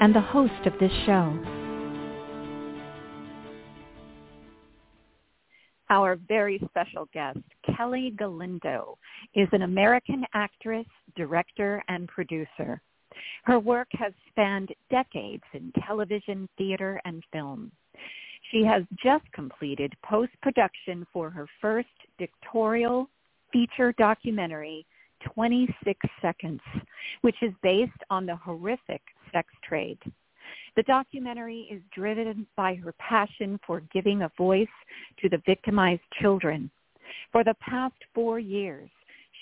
and the host of this show. Our very special guest, Kelly Galindo, is an American actress, director, and producer. Her work has spanned decades in television, theater, and film. She has just completed post-production for her first dictorial feature documentary, 26 Seconds, which is based on the horrific sex trade. The documentary is driven by her passion for giving a voice to the victimized children. For the past four years,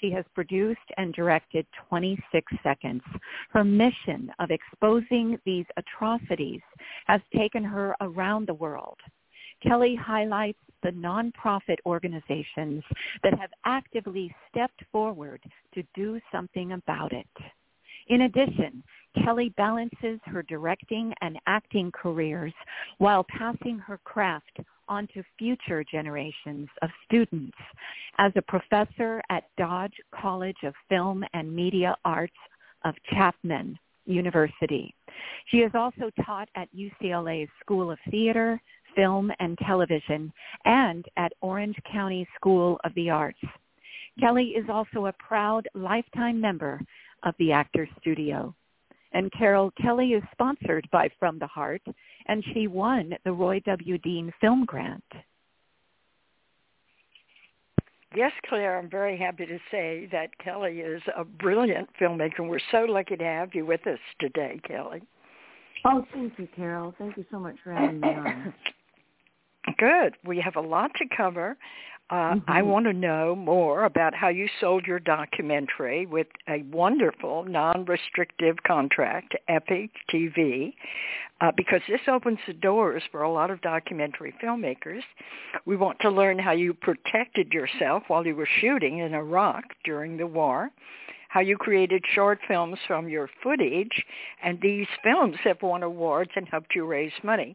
she has produced and directed 26 Seconds. Her mission of exposing these atrocities has taken her around the world. Kelly highlights the nonprofit organizations that have actively stepped forward to do something about it. In addition, Kelly balances her directing and acting careers while passing her craft onto future generations of students as a professor at Dodge College of Film and Media Arts of Chapman University. She has also taught at UCLA's School of Theater, Film and Television and at Orange County School of the Arts. Kelly is also a proud lifetime member of the Actors Studio. And Carole Kelly is sponsored by From the Heart, and she won the Roy W. Dean Film Grant. Yes, Claire, I'm very happy to say that Kelly is a brilliant filmmaker. We're so lucky to have you with us today, Kelly. Oh, thank you, Carole. Thank you so much for having me on. Good. We have a lot to cover. Uh, mm-hmm. I want to know more about how you sold your documentary with a wonderful non-restrictive contract to Epoch TV, uh, because this opens the doors for a lot of documentary filmmakers. We want to learn how you protected yourself while you were shooting in Iraq during the war, how you created short films from your footage, and these films have won awards and helped you raise money.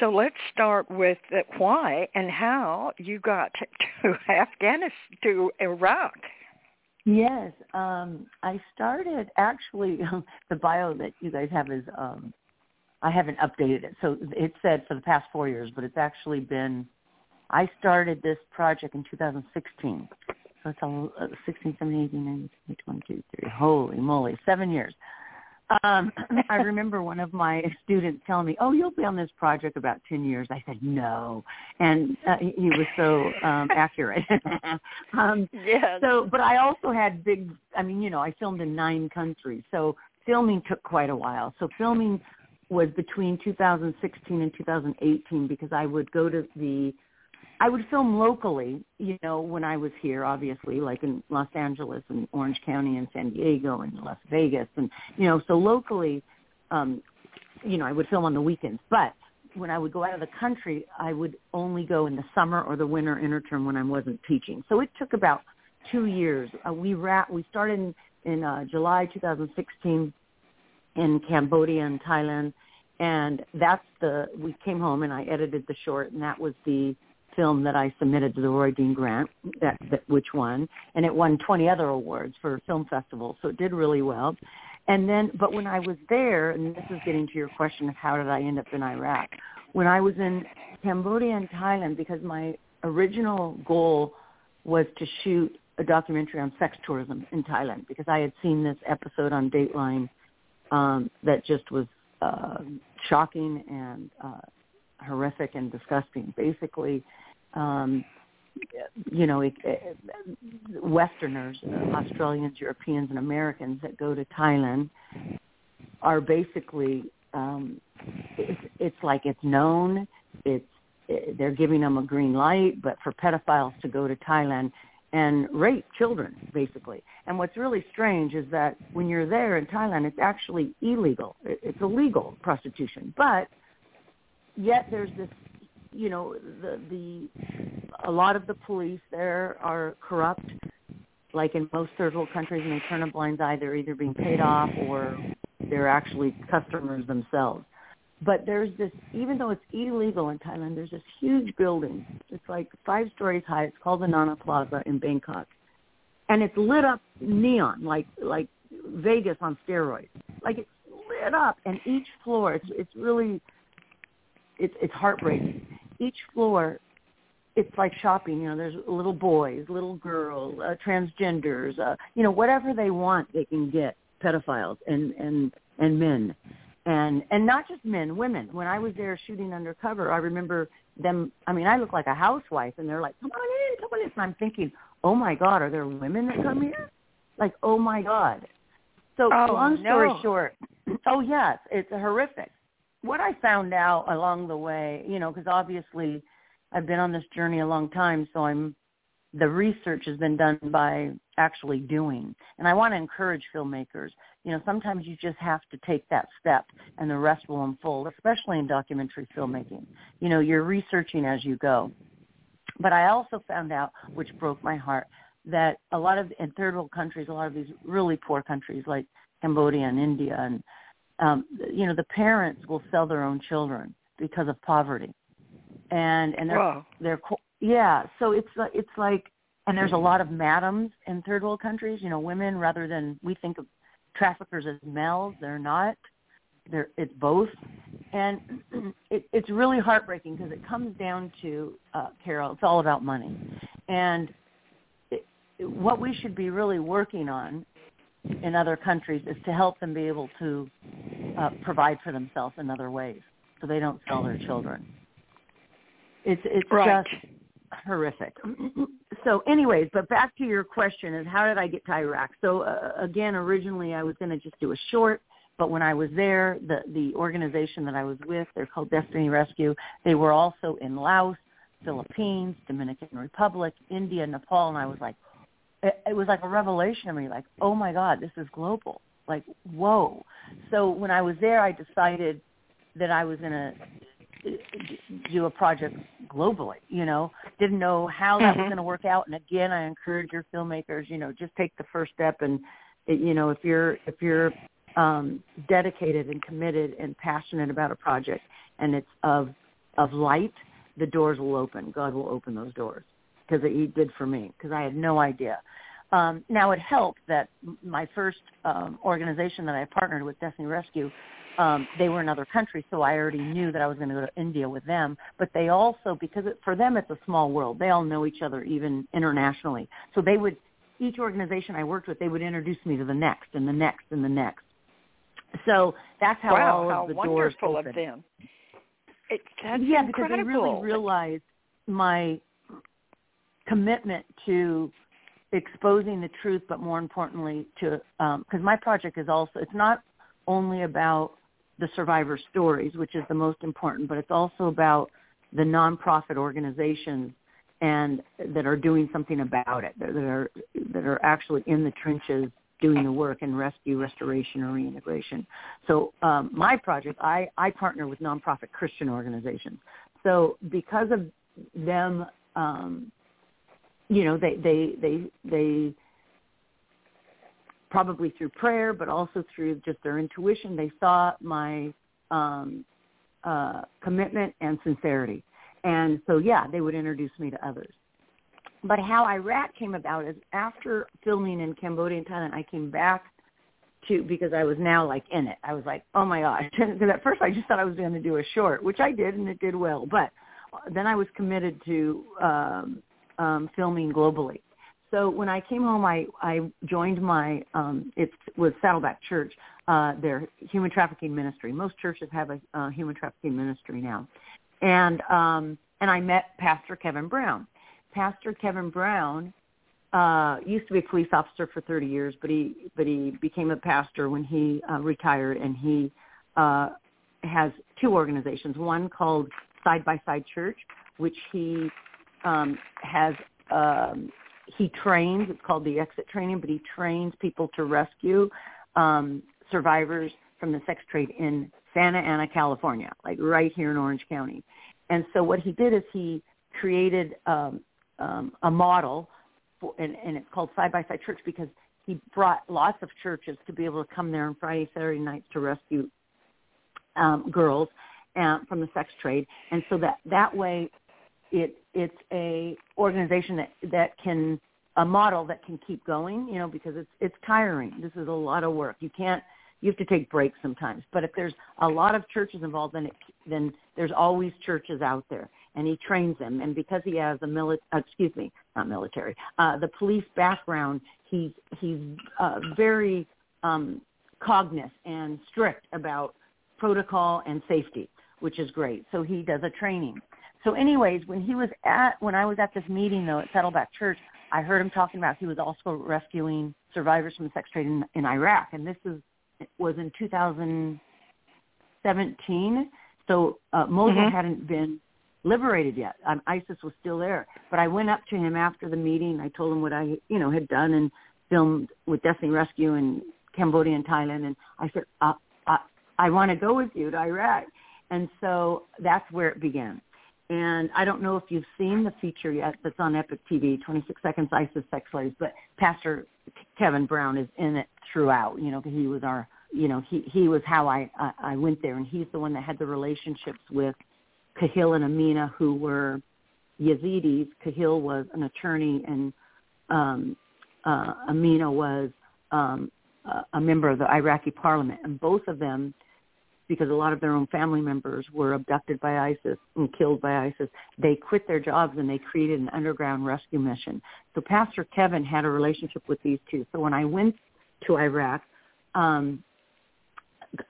So let's start with why and how you got to Afghanistan, to Iraq. Yes, um, I started actually. the bio that you guys have is um, I haven't updated it, so it said for the past four years, but it's actually been. I started this project in 2016, so it's a, 16, 17, 18, 19, 20, 22, 23. Holy moly, seven years. Um, I remember one of my students telling me, "Oh, you'll be on this project about ten years." I said, "No," and uh, he was so um, accurate. um, yeah. So, but I also had big. I mean, you know, I filmed in nine countries, so filming took quite a while. So filming was between 2016 and 2018 because I would go to the I would film locally, you know, when I was here, obviously, like in Los Angeles and Orange County and San Diego and Las Vegas, and you know, so locally, um, you know, I would film on the weekends. But when I would go out of the country, I would only go in the summer or the winter interterm when I wasn't teaching. So it took about two years. Uh, we ra- we started in, in uh, July 2016 in Cambodia and Thailand, and that's the we came home and I edited the short, and that was the film that I submitted to the Roy Dean Grant, that, that which won, and it won 20 other awards for film festivals, so it did really well. And then, but when I was there, and this is getting to your question of how did I end up in Iraq, when I was in Cambodia and Thailand, because my original goal was to shoot a documentary on sex tourism in Thailand, because I had seen this episode on Dateline um, that just was uh, shocking and uh, horrific and disgusting. Basically, um, you know, it, it, Westerners, Australians, Europeans, and Americans that go to Thailand are basically um, it's, it's like it's known. It's they're giving them a green light, but for pedophiles to go to Thailand and rape children, basically. And what's really strange is that when you're there in Thailand, it's actually illegal. It's illegal prostitution, but yet there's this, you know, the the a lot of the police there are corrupt, like in most third world countries, and they turn a blind eye. They're either being paid off or they're actually customers themselves. But there's this, even though it's illegal in Thailand, there's this huge building. It's like five stories high. It's called the Nana Plaza in Bangkok, and it's lit up neon, like like Vegas on steroids. Like it's lit up, and each floor, it's it's really, it's it's heartbreaking. Each floor, it's like shopping. You know, there's little boys, little girls, uh, transgenders, uh, you know, whatever they want, they can get pedophiles and and and men and and not just men, women. When I was there shooting undercover, I remember them. I mean, I look like a housewife, and they're like, "Come on in, come on in." And I'm thinking, "Oh my God, are there women that come here?" Like, "Oh my God." So oh, long story no. short, oh yes, it's horrific. What I found out along the way, you know, because obviously I've been on this journey a long time, so I'm the research has been done by actually doing. And I want to encourage filmmakers. You know, sometimes you just have to take that step and the rest will unfold, especially in documentary filmmaking. You know, you're researching as you go. But I also found out, which broke my heart, that a lot of in third world countries, a lot of these really poor countries like Cambodia and India, and um, you know, the parents will sell their own children because of poverty, and and they're they're yeah. So it's like it's like, and there's a lot of madams in third world countries. You know, women rather than we think of traffickers as males, they're not. They're it's both, and it, it's really heartbreaking because it comes down to uh, Carole. It's all about money, and it, what we should be really working on in other countries is to help them be able to uh, provide for themselves in other ways, so they don't sell their children. It's it's Right. just horrific. So, anyways, but back to your question is how did I get to Iraq? So, uh, again, originally I was going to just do a short, but when I was there, the the organization that I was with, they're called Destiny Rescue. They were also in Laos, Philippines, Dominican Republic, India, Nepal, and I was like, it, it was like a revelation to me. Like, oh my God, this is global. Like, whoa. So when I was there, I decided that I was going to do a project globally, you know, didn't know how that was Mhm. going to work out. And again, I encourage your filmmakers, you know, just take the first step. And, you know, if you're, if you're um, dedicated and committed and passionate about a project and it's of, of light, the doors will open. God will open those doors because he did for me because I had no idea. Um, now it helped that my first um, organization that I partnered with, Destiny Rescue, um, they were in other countries, so I already knew that I was going to go to India with them. But they also, because it, for them it's a small world, they all know each other even internationally. So they would, each organization I worked with, they would introduce me to the next and the next and the next. So that's how wow, all how of the doors wonderful opened of them. It, that's yeah, incredible. because they really realized my commitment to exposing the truth, but more importantly, to because my project is also it's not only about the survivor stories, which is the most important, but it's also about the nonprofit organizations and that are doing something about it, that are that are actually in the trenches doing the work in rescue, restoration, or reintegration. So um, my project, I, I partner with nonprofit Christian organizations. So because of them, um, you know, they they they they probably through prayer, but also through just their intuition, they saw my um, uh, commitment and sincerity. And so, yeah, they would introduce me to others. But how Iraq came about is after filming in Cambodia and Thailand, I came back to because I was now like in it. I was like, oh my gosh! Because at first I just thought I was going to do a short, which I did, and it did well. But then I was committed to um, um, filming globally. So when I came home, I I joined my um, it was Saddleback Church, uh, their human trafficking ministry. Most churches have a uh, human trafficking ministry now, and um, and I met Pastor Kevin Brown. Pastor Kevin Brown uh, used to be a police officer for 30 years, but he but he became a pastor when he uh, retired, and he uh, has two organizations. One called Side by Side Church, which he um, has um, he trains. It's called the exit training, but he trains people to rescue um, survivors from the sex trade in Santa Ana, California, like right here in Orange County. And so what he did is he created um, um, a model, for, and, and it's called Side by Side Church because he brought lots of churches to be able to come there on Friday, Saturday nights to rescue um, girls uh, from the sex trade, and so that that way, it it's a organization that that can a model that can keep going, you know, because it's it's tiring. This is a lot of work. You can't you have to take breaks sometimes. But if there's a lot of churches involved, then it, then there's always churches out there, and he trains them. And because he has a mili- uh, excuse me, not military, uh, the police background, he's he's uh, very um, cognizant and strict about protocol and safety, which is great. So he does a training. So anyways, when he was at when I was at this meeting though at Saddleback Church, I heard him talking about he was also rescuing survivors from the sex trade in, in Iraq, and this is was in 2017. So uh, Mosul mm-hmm. hadn't been liberated yet. Um, ISIS was still there. But I went up to him after the meeting. I told him what I, you know, had done and filmed with Destiny Rescue in Cambodia and Thailand. And I said, uh, I, I want to go with you to Iraq. And so that's where it began. And I don't know if you've seen the feature yet that's on Epoch TV, 26 Seconds ISIS Sex Slaves, but Pastor Kevin Brown is in it throughout. You know, he was our, you know, he he was how I I, I went there, and he's the one that had the relationships with Kahil and Amina, who were Yazidis. Kahil was an attorney, and um, uh, Amina was um, a, a member of the Iraqi parliament, and both of them because a lot of their own family members were abducted by ISIS and killed by ISIS. They quit their jobs and they created an underground rescue mission. So Pastor Kevin had a relationship with these two. So when I went to Iraq, um,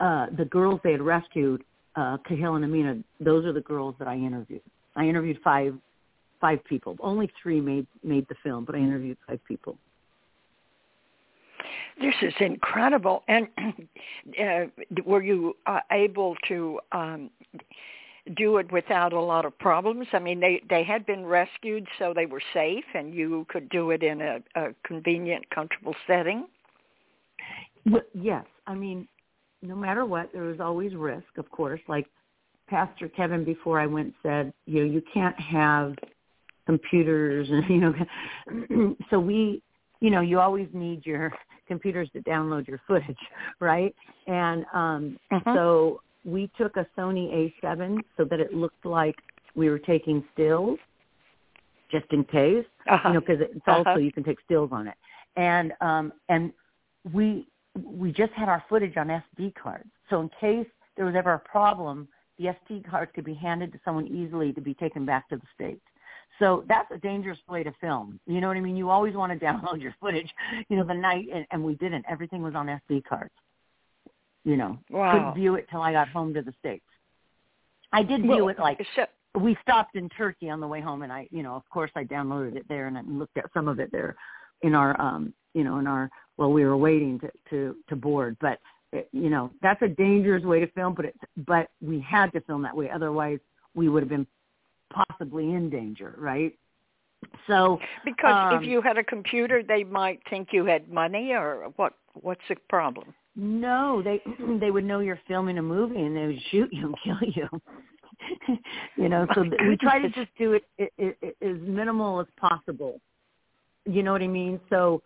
uh, the girls they had rescued, uh, Kahil and Amina, those are the girls that I interviewed. I interviewed five five people. Only three made made the film, but I interviewed five people. This is incredible. And uh, were you uh, able to um, do it without a lot of problems? I mean, they they had been rescued, so they were safe, and you could do it in a, a convenient, comfortable setting. Well, yes, I mean, no matter what, there was always risk, of course. Like Pastor Kevin before I went said, you know, you can't have computers and you know so we you know you always need your computers to download your footage, right? And um, uh-huh. so we took a Sony A7 so that it looked like we were taking stills, just in case, uh-huh. you know, because it's also uh-huh. you can take stills on it. And um, and we we just had our footage on SD cards, so in case there was ever a problem, the SD cards could be handed to someone easily to be taken back to the states. So that's a dangerous way to film. You know what I mean? You always want to download your footage, you know, the night, and, and we didn't. Everything was on SD cards. You know, wow. couldn't view it till I got home to the states. I did view well, it like so, we stopped in Turkey on the way home, and I, you know, of course, I downloaded it there and I looked at some of it there in our, um, you know, in our while we were waiting to to to board. But it, you know, that's a dangerous way to film, but it, but we had to film that way, otherwise we would have been possibly in danger, right? So because um, if you had a computer, they might think you had money, or what? What's the problem? No, they they would know you're filming a movie and they would shoot you and kill you. you know, so th- we try to just do it, it, it, it as minimal as possible. You know what I mean? So,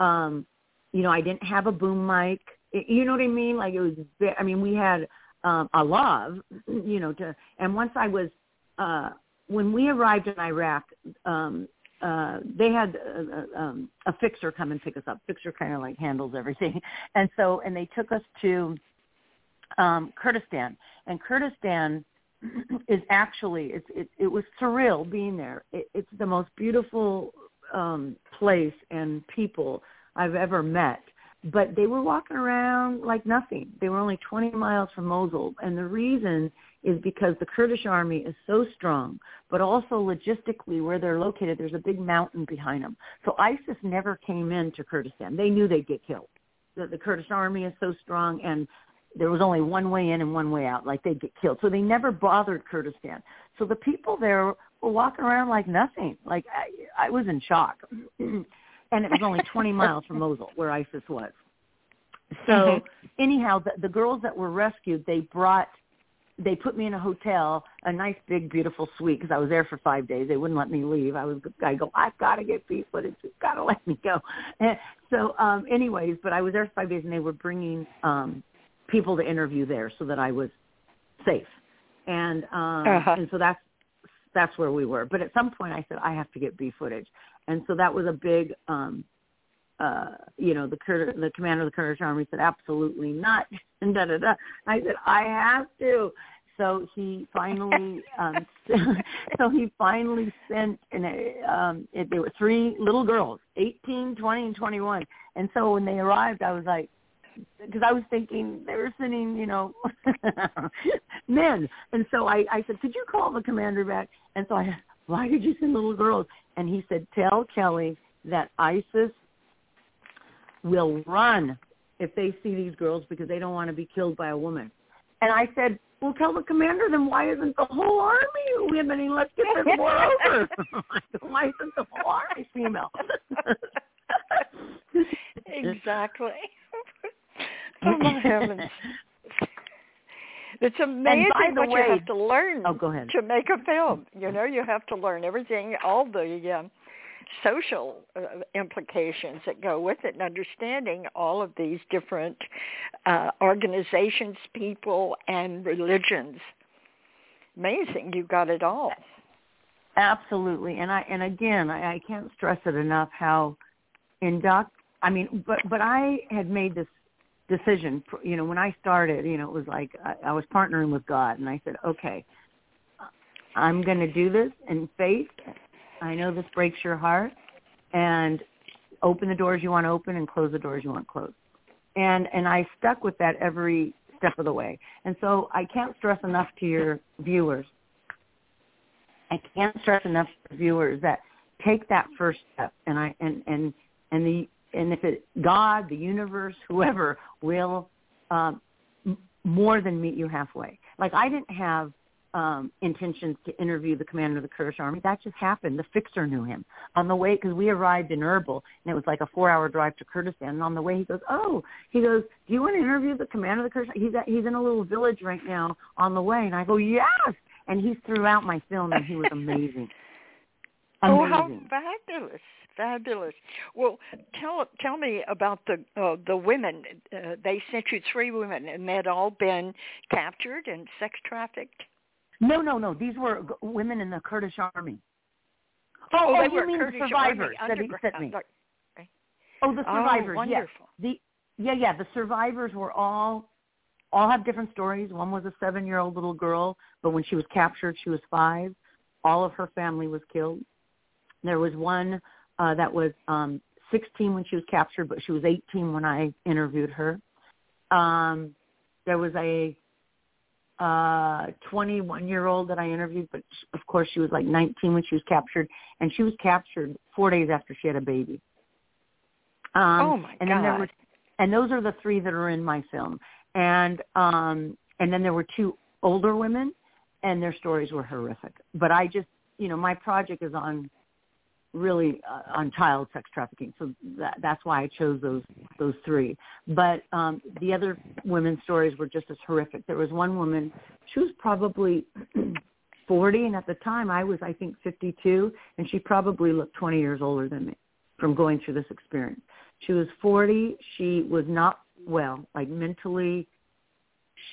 um, you know, I didn't have a boom mic. It, you know what I mean? Like it was. I mean, we had um, a love, you know, to and once I was uh when we arrived in Iraq, um, uh, they had a, a, um, a fixer come and pick us up. Fixer kind of like handles everything, and so and they took us to um, Kurdistan, and Kurdistan is actually it's it, it was surreal being there. It, it's the most beautiful um, place and people I've ever met. But they were walking around like nothing. They were only 20 miles from Mosul, and the reason is because the Kurdish army is so strong, but also logistically where they're located, there's a big mountain behind them. So ISIS never came into Kurdistan. They knew they'd get killed. The, the Kurdish army is so strong and there was only one way in and one way out, like they'd get killed. So they never bothered Kurdistan. So the people there were walking around like nothing. Like I, I was in shock, and it was only 20 miles from Mosul, where ISIS was. So Mm-hmm. anyhow, the, the girls that were rescued, they brought, they put me in a hotel, a nice big beautiful suite because I was there for five days. They wouldn't let me leave. I was, I go, I've got to get beef footage. You've got to let me go. And so, um, anyways, but I was there for five days, and they were bringing um, people to interview there so that I was safe. And um, Uh-huh. and so that's that's where we were. But at some point, I said I have to get B footage, and so that was a big. um uh, you know, the Kurd, the commander of the Kurdish army said, absolutely not. And da da da. I said, I have to. So he finally, um, so he finally sent, in a, um, it, there were three little girls, 18, 20, and 21. And so when they arrived, I was like, because I was thinking they were sending, you know, men. And so I, I said, could you call the commander back? And so I why did you send little girls? And he said, tell Kelly that ISIS will run if they see these girls because they don't want to be killed by a woman. And I said, well, tell the commander then why isn't the whole army women? And let's get this war over. why isn't the whole army female? exactly. oh my heavens. It's amazing what way- you have to learn Oh, go ahead. to make a film. You know, you have to learn everything, all the um, social uh, implications that go with it, and understanding all of these different uh, organizations, people, and religions. Amazing, you got it all. Absolutely, and I and again, I, I can't stress it enough how induct. I mean, but but I had made this decision. You know, when I started, you know, it was like I, I was partnering with God, and I said, okay, I'm going to do this in faith. I know this breaks your heart, and open the doors you want to open and close the doors you want closed. And and I stuck with that every step of the way. And so I can't stress enough to your viewers I can't stress enough to viewers that take that first step and I and and and the and if it God, the universe, whoever will um, more than meet you halfway. Like I didn't have um, intentions to interview the commander of the Kurdish army. That just happened. The fixer knew him on the way because we arrived in Erbil and it was like a four-hour drive to Kurdistan. And on the way, he goes, "Oh, he goes, do you want to interview the commander of the Kurdish? He's at, he's in a little village right now on the way." And I go, "Yes." And he threw out my film, and he was amazing. Oh, how Amazing. fabulous! Fabulous. Well, tell tell me about the uh, the women. Uh, they sent you three women, and they'd all been captured and sex trafficked. No, no, no. These were g- women in the Kurdish army. Oh, oh, they you were mean Kurdish survivors that he sent me. Oh, the Oh, survivors. yes. The yeah, yeah. The survivors were all all have different stories. One was a seven-year-old little girl, but when she was captured, she was five. All of her family was killed. There was one uh, that was um, 16 when she was captured, but she was 18 when I interviewed her. Um, there was a uh 21 year old that I interviewed, but of course she was like 19 when she was captured, and she was captured four days after she had a baby. Um, Oh, my and then there God. were, and those are the three that are in my film, and um, and then there were two older women, and their stories were horrific. But I just, you know, my project is on really uh, on child sex trafficking, so that, that's why I chose those those three. But um, the other women's stories were just as horrific. There was one woman; she was probably 40, and at the time I was, I think, 52, and she probably looked 20 years older than me from going through this experience. She was 40. She was not well, like mentally.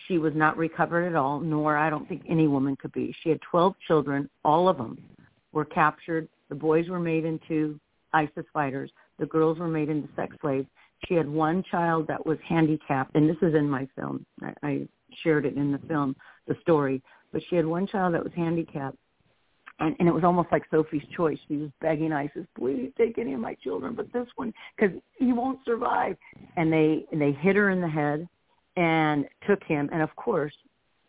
She was not recovered at all, nor I don't think any woman could be. She had 12 children. All of them were captured. The boys were made into ISIS fighters. The girls were made into sex slaves. She had one child that was handicapped, and this is in my film. I, I shared it in the film, the story. But she had one child that was handicapped, and, and it was almost like Sophie's choice. She was begging ISIS, please take any of my children, but this one, because he won't survive. And they and they hit her in the head and took him. And of course,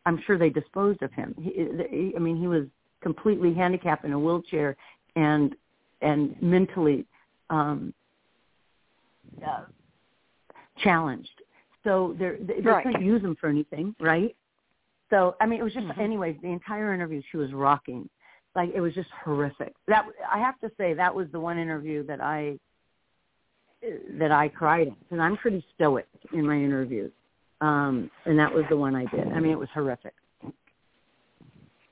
I'm sure they disposed of him. He, I mean, he was completely handicapped in a wheelchair and and mentally um, uh, challenged. So they're, they, they Right. couldn't use them for anything, right? So I mean, it was just Mhm. anyways. The entire interview, she was rocking. like it was just horrific. That I have to say that was the one interview that I that I cried in, and I'm pretty stoic in my interviews. Um, and that was the one I did. I mean, it was horrific.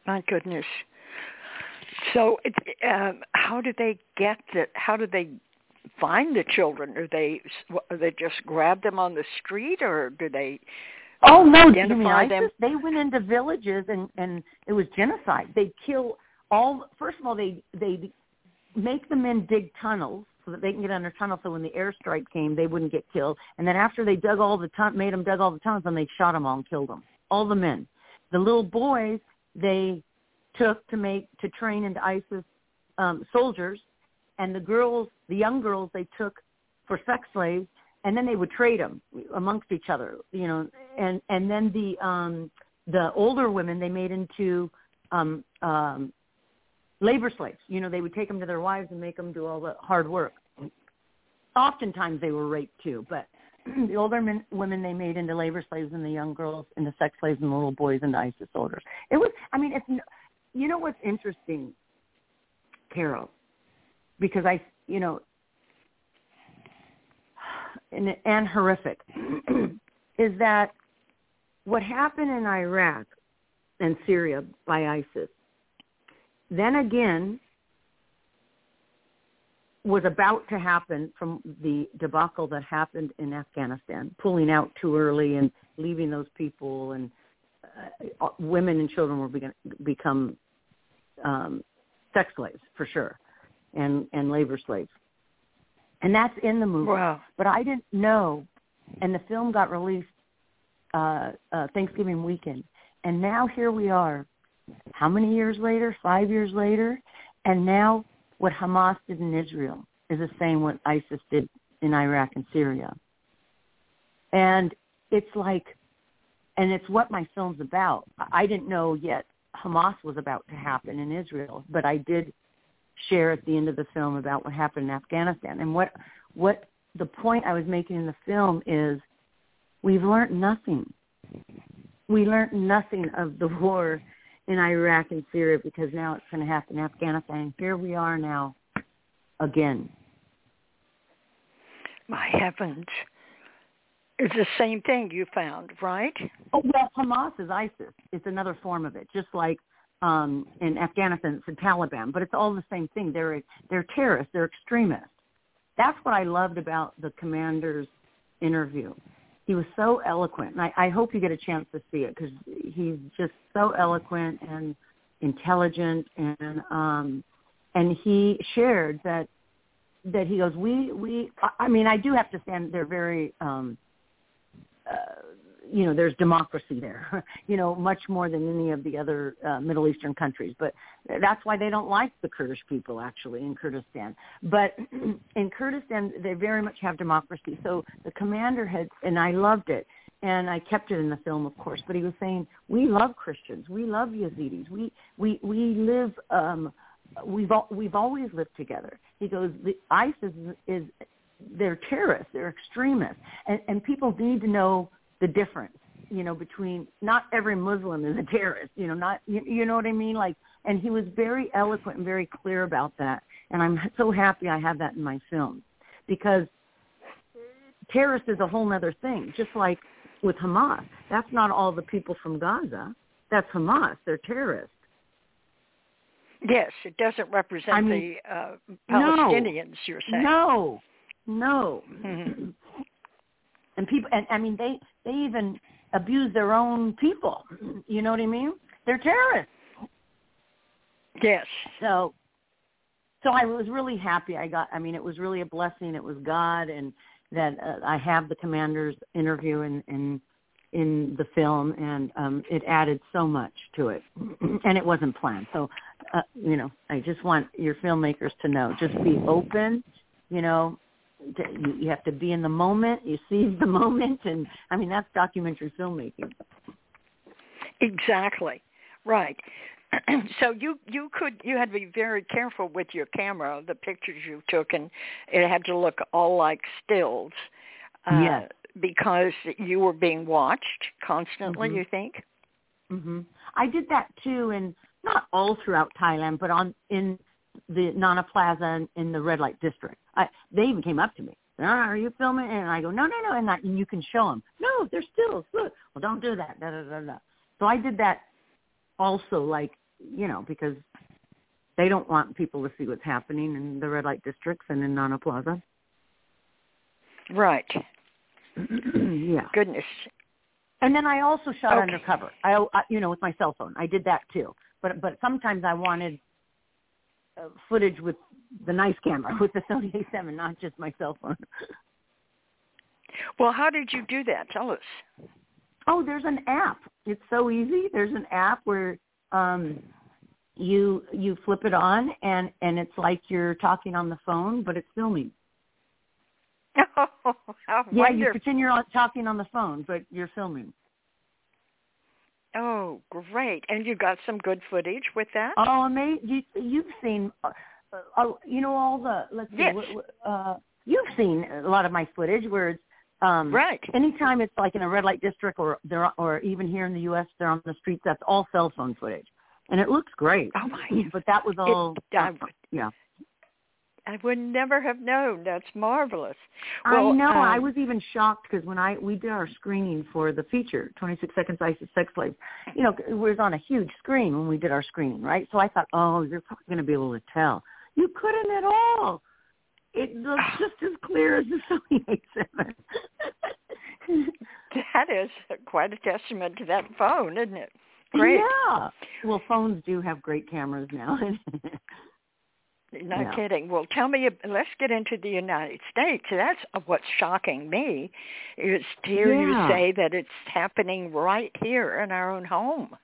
My goodness. So, it, um, how did they get the? How did they find the children? Are they are they just grab them on the street, or do they? Oh no! identify them? They went into villages and and it was genocide. They kill all. First of all, they they make the men dig tunnels so that they can get under tunnels. So when the airstrike came, they wouldn't get killed. And then after they dug all the tun- made them dug all the tunnels, and they shot them all and killed them. All the men. The little boys they took to make to train into ISIS um, soldiers, and the girls, the young girls, they took for sex slaves, and then they would trade them amongst each other, you know, and and then the um, the older women they made into um, um, labor slaves. You know, they would take them to their wives and make them do all the hard work. Oftentimes they were raped too, but the older men, women they made into labor slaves and the young girls into sex slaves and the little boys into ISIS soldiers. It was, I mean, it's, you know what's interesting, Carole, because I, you know, and, and horrific, is that what happened in Iraq and Syria by ISIS, then again was about to happen from the debacle that happened in Afghanistan, pulling out too early and leaving those people, and women and children were begin, become um, sex slaves for sure, and and labor slaves, and that's in the movie. Wow. But I didn't know, and the film got released uh, uh, Thanksgiving weekend, and now here we are, how many years later? Five years later, and now what Hamas did in Israel is the same what ISIS did in Iraq and Syria. And it's like, and it's what my film's about. I didn't know yet Hamas was about to happen in Israel, but I did share at the end of the film about what happened in Afghanistan. And what, what the point I was making in the film is we've learned nothing. We learned nothing of the war in Iraq and Syria because now it's going to happen in Afghanistan. Here we are now again. My heavens. It's the same thing you found, right? Oh, well, Hamas is ISIS. It's another form of it, just like um, in Afghanistan, it's the Taliban. But it's all the same thing. They're they're terrorists. They're extremists. That's what I loved about the commander's interview. He was so eloquent, and I, I hope you get a chance to see it because he's just so eloquent and intelligent, and um, and he shared that that he goes, we we. I- mean, I do have to stand. They're very. Um, you know, there's democracy there, you know, much more than any of the other uh, Middle Eastern countries. But that's why they don't like the Kurdish people, actually, in Kurdistan. But in Kurdistan, they very much have democracy. So the commander had, and I loved it, and I kept it in the film, of course. But he was saying, we love Christians, we love Yazidis, we we we live. Um, we've we've always lived together. He goes, the ISIS is, is they're terrorists, they're extremists, and and people need to know the difference, you know, between not every Muslim is a terrorist, you know, not you, you know what I mean, like. And he was very eloquent and very clear about that, and I'm so happy I have that in my film, because terrorist is a whole other thing. Just like with Hamas, that's not all the people from Gaza. That's Hamas. They're terrorists. Yes, it doesn't represent I mean, the uh, no. Palestinians. You're saying No, no. Mhm. and people, and I mean, they they even abuse their own people. You know what I mean? They're terrorists. Yes. So, so I was really happy. I got. I mean, it was really a blessing. It was God, and that uh, I have the commander's interview in in in the film, and um, it added so much to it, and it wasn't planned. So, uh, you know, I just want your filmmakers to know: just be open. You know, you, you have to be in the moment. You seize the moment, and I mean that's documentary filmmaking. Exactly. Right. so you you could you had to be very careful with your camera, the pictures you took, and it had to look all like stills. Uh, Yes. Because you were being watched constantly. Mhm. You think? hmm I did that too in not all throughout Thailand, but on in the Nana Plaza in, in the red light district. I, they even came up to me. Oh, are you filming? And I go, no, no, no. And, I, and you can show them. No, they're still. Look. Well, don't do that. Da, da, da, da. So I did that also, like, you know, because they don't want people to see what's happening in the red light districts and in Nana Plaza. Right. yeah. Goodness. And then I also shot Okay. undercover. I, I, you know, with my cell phone. I did that too. But but sometimes I wanted uh, footage with the nice camera, with the Sony A7, not just my cell phone. Well, how did you do that? Tell us. Oh, there's an app. It's so easy. There's an app where um you you flip it on and and it's like you're talking on the phone, but it's filming. Oh, Yeah, you wonderful. pretend you're on, talking on the phone, but you're filming. Oh, great. And you got some good footage with that? Oh, amazing! You, you've seen, uh, uh, you know, all the let's see, Yes. what, uh, you've seen a lot of my footage where it's um, Right. Anytime it's like in a red light district or they're or even here in the U.S. they're on the streets. That's all cell phone footage, and it looks great. Oh, my. But that was all. It, I, would, yeah. I would never have known. That's marvelous. I Well, know. I um, was even shocked because when I we did our screening for the feature, 26 Seconds ISIS Sex Slave, you know, it was on a huge screen when we did our screening, right? So I thought, oh, you're probably going to be able to tell. You couldn't at all. It looks just as clear as the Sony A7. That is quite a testament to that phone, isn't it? Great. Yeah. Well, phones do have great cameras now. Not Yeah. kidding. Well, tell me. Let's get into the United States. That's what's shocking me is to hear you say that it's happening right here in our own home.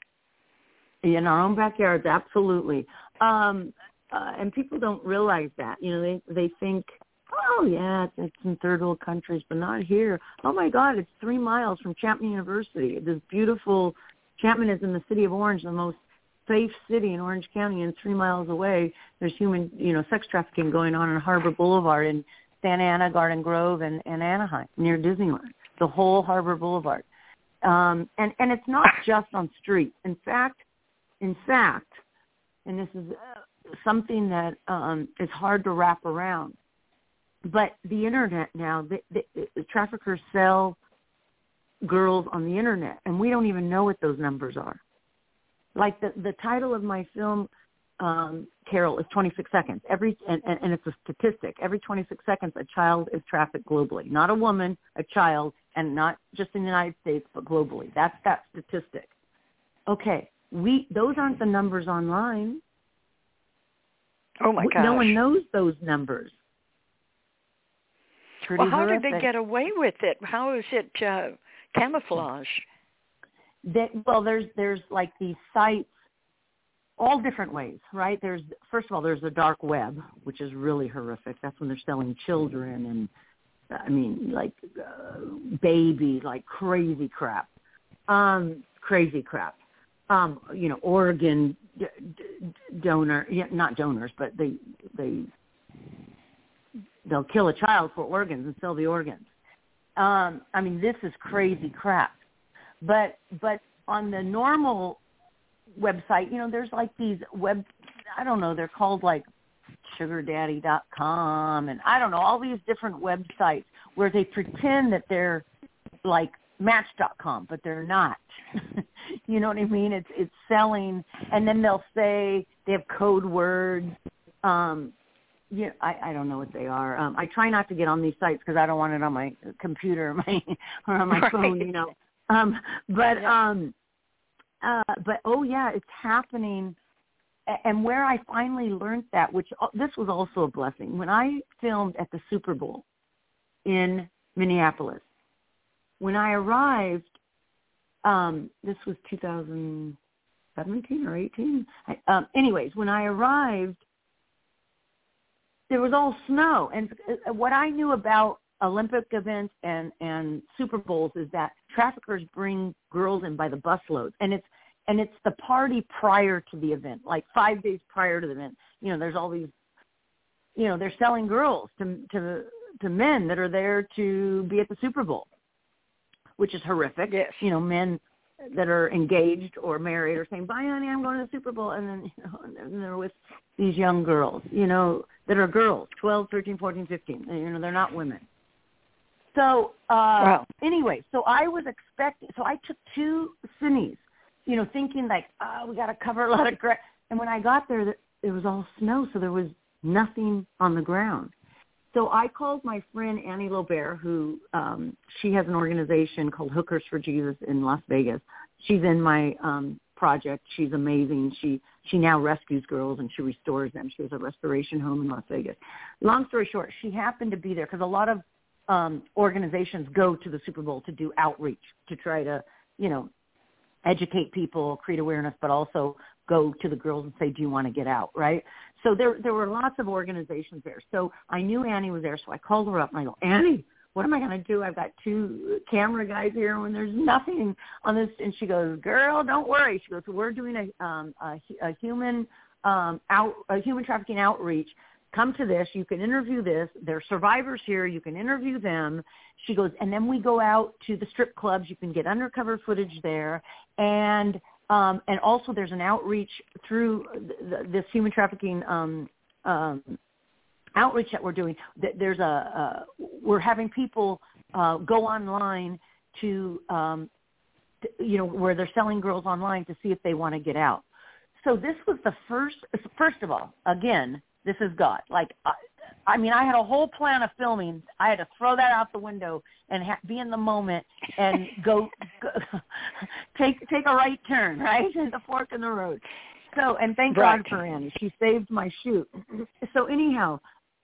in our own backyards absolutely um uh, and people don't realize that you know they they think oh yeah it's, it's in third world countries but not here oh my god it's three miles from chapman university this beautiful chapman is in the city of orange the most safe city in orange county and three miles away there's human you know sex trafficking going on in harbor boulevard in santa ana garden grove and, and anaheim near disneyland the whole harbor boulevard um and and it's not just on streets in fact in fact, and this is uh, something that um, is hard to wrap around, but the internet now, the, the, the traffickers sell girls on the internet, and we don't even know what those numbers are. Like the the title of my film, um, Carole, is 26 seconds. Every and, and, and it's a statistic. Every 26 seconds, a child is trafficked globally. Not a woman, a child, and not just in the United States, but globally. That's that statistic. Okay, we those aren't the numbers online. Oh my gosh. No one knows those numbers. Pretty well, how did they get away with it? How is it uh, camouflage? That, well, there's there's like these sites, all different ways, right? There's first of all, there's the dark web, which is really horrific. That's when they're selling children and, I mean, like uh, baby, like crazy crap, um, crazy crap. Um, you know, organ d- d- donor, yeah, not donors, but they they they'll kill a child for organs and sell the organs. Um, I mean, this is crazy crap but but on the normal website you know there's like these web i don't know they're called like sugardaddy.com and i don't know all these different websites where they pretend that they're like match.com but they're not you know what i mean it's it's selling and then they'll say they have code words um yeah, I, I don't know what they are. Um, I try not to get on these sites because I don't want it on my computer or my or on my Right. phone, you know. Um, but Yeah. um, uh, but oh yeah, it's happening. And where I finally learned that, which uh, this was also a blessing, when I filmed at the Super Bowl in Minneapolis, when I arrived, um, this was 2017 or 18. I, um, anyways, when I arrived, there was all snow, and uh, what I knew about Olympic events and and Super Bowls is that traffickers bring girls in by the busloads, and it's and it's the party prior to the event, like five days prior to the event. You know, there's all these, you know, they're selling girls to to to men that are there to be at the Super Bowl, which is horrific. Yes. You know, men that are engaged or married or saying, "Bye, honey, I'm going to the Super Bowl," and then you know, and they're with these young girls, you know, that are girls, 12, 13, 14, 15. You know, they're not women. So uh Wow. anyway, so I was expecting. So I took two cinemas, you know, thinking like, oh, we got to cover a lot of ground. And when I got there, th- it was all snow, so there was nothing on the ground. So I called my friend Annie Lobert, who um, she has an organization called Hookers for Jesus in Las Vegas. She's in my um, project. She's amazing. She she now rescues girls and she restores them. She has a restoration home in Las Vegas. Long story short, she happened to be there because a lot of um, organizations go to the Super Bowl to do outreach to try to you know educate people, create awareness, but also go to the girls and say, "Do you want to get out?" Right? So there there were lots of organizations there. So I knew Annie was there, so I called her up and I go, "Annie, what am I going to do? I've got two camera guys here when there's nothing on this." And she goes, "Girl, don't worry." She goes, "We're doing a um a, a human um out a human trafficking outreach." Come to this. You can interview this. There are survivors here. You can interview them. She goes, and then we go out to the strip clubs. You can get undercover footage there, and um, and also there's an outreach through th- th- this human trafficking um, um, outreach that we're doing. Th- There's a uh, we're having people uh, go online to um, t- you know where they're selling girls online to see if they want to get out. So this was the first. First of all, again, this is God. Like I, I mean, I had a whole plan of filming. I had to throw that out the window and ha- be in the moment and go, go take take a right turn, right, and the fork in the road. So, and thank Right. God for Annie. She saved my shoot. So anyhow,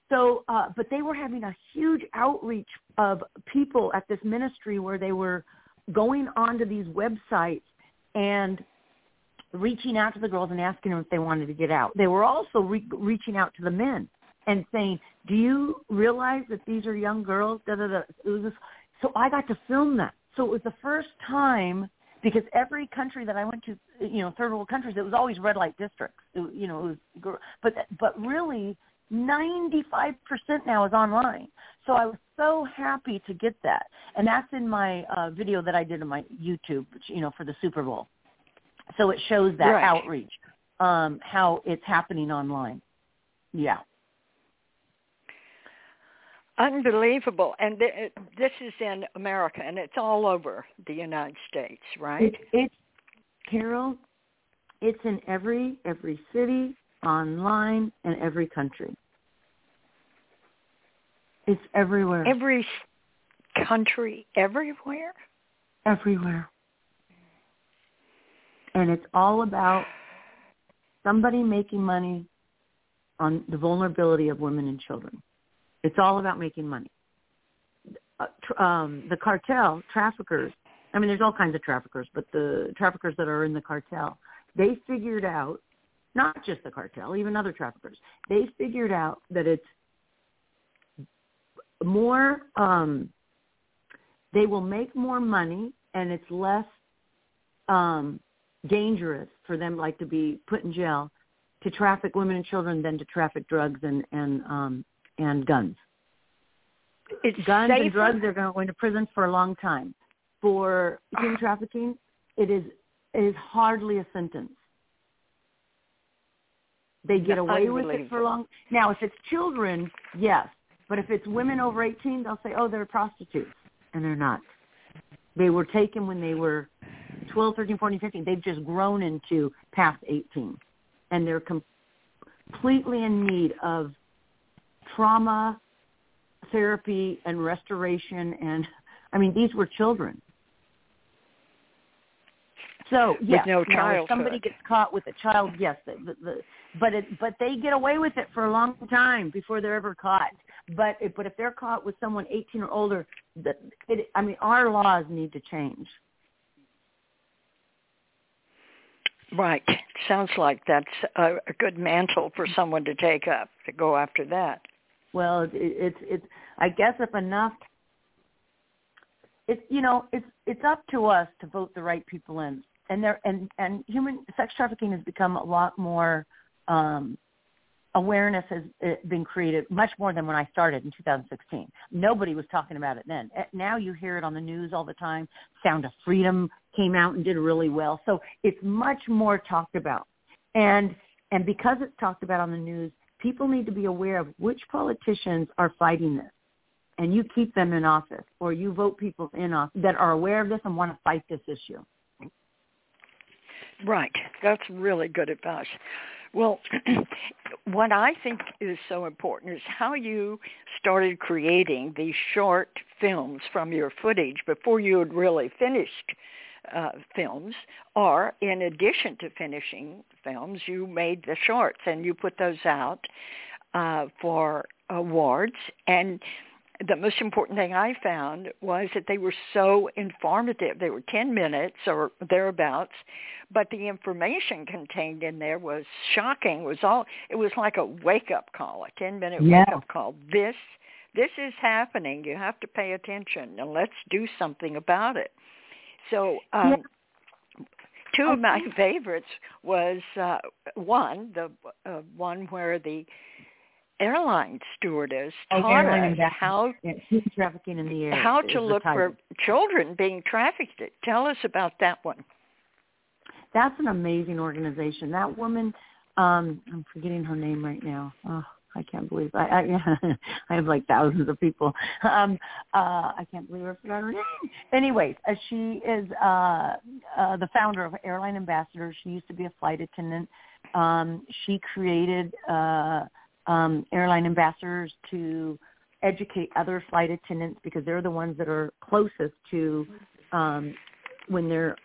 so uh, but they were having a huge outreach of people at this ministry where they were going onto these websites and reaching out to the girls and asking them if they wanted to get out. They were also re- reaching out to the men and saying, "Do you realize that these are young girls?" Da, da, da. It was so I got to film that. So it was the first time because every country that I went to, you know, third world countries, it was always red light districts. It, you know, it was, but but really, ninety five percent now is online. So I was so happy to get that, and that's in my uh, video that I did on my YouTube, you know, for the Super Bowl. So it shows that Right. outreach, um, how it's happening online. Yeah. Unbelievable. And th- this is in America, and it's all over the United States, right? It, it's Carole. It's in every every city, online, and every country. It's everywhere. Every country, everywhere. everywhere. And it's all about somebody making money on the vulnerability of women and children. It's all about making money. Uh, um, the cartel, traffickers, I mean, there's all kinds of traffickers, but the traffickers that are in the cartel, they figured out, not just the cartel, even other traffickers, they figured out that it's more, um, they will make more money and it's less um, dangerous for them like to be put in jail to traffic women and children than to traffic drugs and and um and guns. It's Guns safer. and drugs are going to prison for a long time. For human trafficking, it is it is hardly a sentence. They get away with it for long. Now, if it's children, yes, but if it's women over eighteen, they'll say, "Oh, they're prostitutes," and they're not. They were taken when they were 12, 13, 14, 15. They've just grown into past 18. And they're com- completely in need of trauma therapy and restoration. And, I mean, these were children. So, yes, no now, if somebody gets caught with a child, yes, the, the, the, but it, but they get away with it for a long time before they're ever caught. But if, but if they're caught with someone 18 or older, that it, I mean, our laws need to change. Right. Sounds like that's a, a good mantle for someone to take up to go after that. Well, it, it's it's. I guess if enough, it's you know, it's it's up to us to vote the right people in, and there and and human sex trafficking has become a lot more um awareness has uh, been created much more than when I started in 2016. Nobody was talking about it then. Uh, now you hear it on the news all the time. Sound of Freedom came out and did really well. So it's much more talked about. And and because it's talked about on the news, people need to be aware of which politicians are fighting this. And you keep them in office or you vote people in office that are aware of this and want to fight this issue. Right. That's really good advice. Well, what I think is so important is how you started creating these short films from your footage before you had really finished uh, films, or in addition to finishing films, you made the shorts and you put those out uh, for awards. And the most important thing I found was that they were so informative. They were 10 minutes or thereabouts, but the information contained in there was shocking. It was all it was like a wake-up call, a 10-minute yeah. wake-up call. This this is happening. You have to pay attention and let's do something about it. So, um yeah. two of my favorites was uh one, the uh, one where the airline stewardess oh, taught us how yeah, trafficking in the air. How to look for children being trafficked. Tell us about that one. That's an amazing organization. That woman, um, I'm forgetting her name right now. Oh, I can't believe I I, I have like thousands of people. Um, uh, I can't believe I forgot her name. Anyways, uh, she is uh, uh, the founder of Airline Ambassadors. She used to be a flight attendant. Um, she created. Uh, um, airline ambassadors to educate other flight attendants because they're the ones that are closest to um, when they're,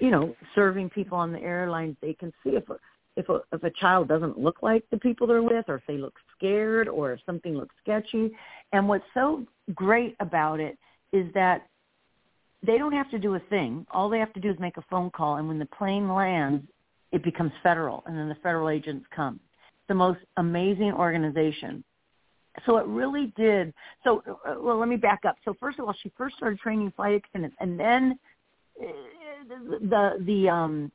you know, serving people on the airlines. They can see if a, if a if a child doesn't look like the people they're with, or if they look scared, or if something looks sketchy. And what's so great about it is that they don't have to do a thing. All they have to do is make a phone call, and when the plane lands, it becomes federal, and then the federal agents come the most amazing organization. So it really did. So, uh, well, let me back up. So first of all, she first started training flight attendants, and then uh, the the um,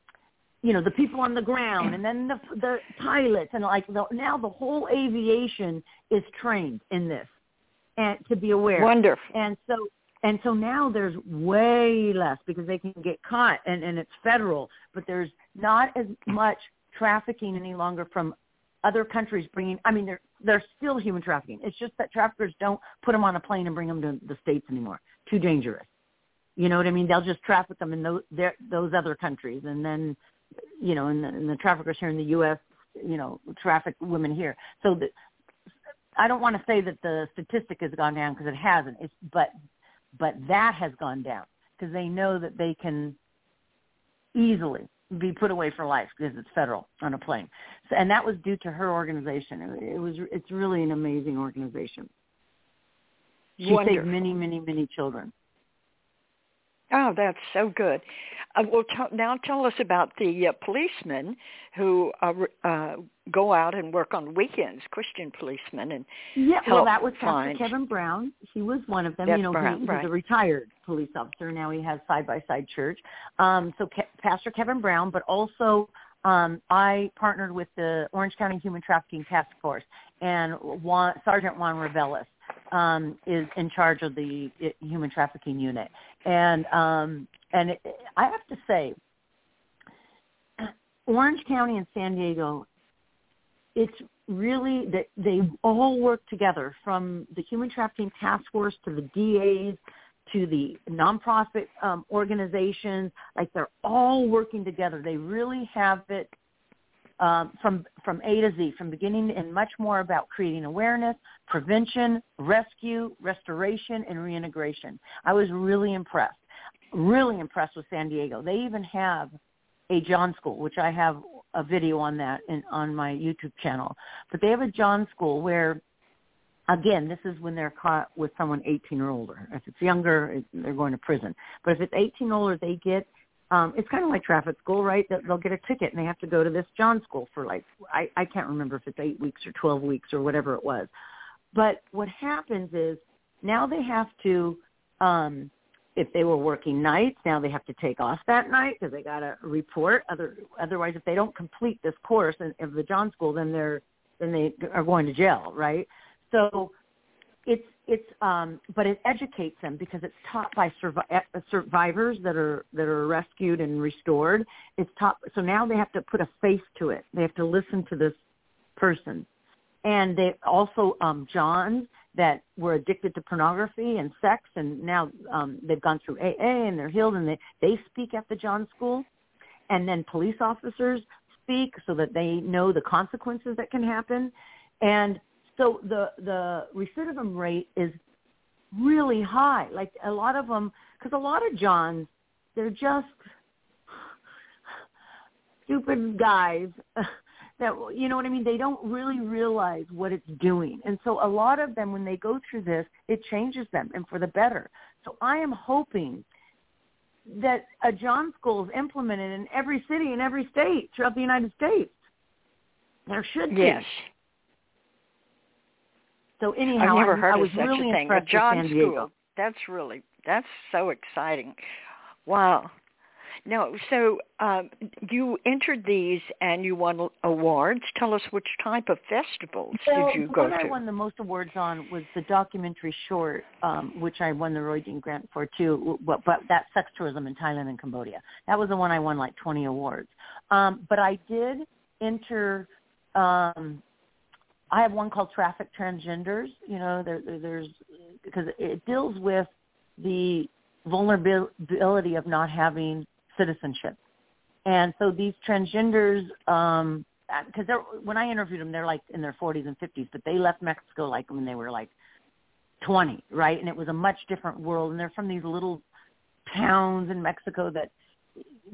you know, the people on the ground, and then the the pilots, and like the, now the whole aviation is trained in this, and to be aware. Wonderful. And so and so now there's way less because they can get caught and, and it's federal, but there's not as much trafficking any longer from other countries bringing. I mean, they're they're still human trafficking. It's just that traffickers don't put them on a plane and bring them to the states anymore. Too dangerous. You know what I mean? They'll just traffic them in those those other countries, and then you know, and the, and the traffickers here in the U.S. You know, traffic women here. So the, I don't want to say that the statistic has gone down because it hasn't. It's but but that has gone down because they know that they can easily be put away for life because it's federal on a plane. So, and that was due to her organization. It, it was it's really an amazing organization. She Wonderful. saved many, many, many children. Oh, that's so good. Uh, well, t- now tell us about the uh, policemen who uh, uh, go out and work on weekends, Christian policemen, and yeah. Well, that was find. Pastor Kevin Brown. He was one of them. That's you know, Brown, he, he's right. a retired police officer now. He has side by side church. Um, so Ke- Pastor Kevin Brown, but also um, I partnered with the Orange County Human Trafficking Task Force and Juan, Sergeant Juan Reveles um, is in charge of the human trafficking unit. And um, and it, I have to say, Orange County and San Diego, it's really that they all work together from the human trafficking task force to the DAs to the nonprofit um, organizations. Like they're all working together. They really have it um, from from A to Z, from beginning and much more about creating awareness, prevention, rescue, restoration, and reintegration. I was really impressed, really impressed with San Diego. They even have a John School, which I have a video on that in, on my YouTube channel. But they have a John School where, again, this is when they're caught with someone 18 or older. If it's younger, they're going to prison. But if it's 18 or older, they get um, it's kind of like traffic school, right? That they'll get a ticket and they have to go to this John school for like I, I can't remember if it's eight weeks or twelve weeks or whatever it was. But what happens is now they have to, um, if they were working nights, now they have to take off that night because they got to report. Other otherwise, if they don't complete this course of the John school, then they're then they are going to jail, right? So it's it's um but it educates them because it's taught by survi- uh, survivors that are that are rescued and restored. It's taught so now they have to put a face to it. They have to listen to this person. And they also um johns that were addicted to pornography and sex and now um they've gone through AA and they're healed and they they speak at the John school. And then police officers speak so that they know the consequences that can happen. And so the the recidivism rate is really high. Like a lot of them, because a lot of Johns, they're just stupid guys that you know what I mean. They don't really realize what it's doing, and so a lot of them, when they go through this, it changes them and for the better. So I am hoping that a John school is implemented in every city in every state throughout the United States. There should be. Yes. So anyhow, I've never heard I of was such really a thing. a John San Diego. School. That's really that's so exciting. Wow. No, so um, you entered these and you won awards. Tell us which type of festivals well, did you go? to? the one? I won the most awards on was the documentary short, um, which I won the Roy Dean Grant for too. But, but that sex tourism in Thailand and Cambodia. That was the one I won like 20 awards. Um, but I did enter um, I have one called Traffic Transgenders. You know, there, there, there's because it deals with the vulnerability of not having citizenship, and so these transgenders, um, because they're when I interviewed them, they're like in their 40s and 50s, but they left Mexico like when they were like 20, right? And it was a much different world, and they're from these little towns in Mexico that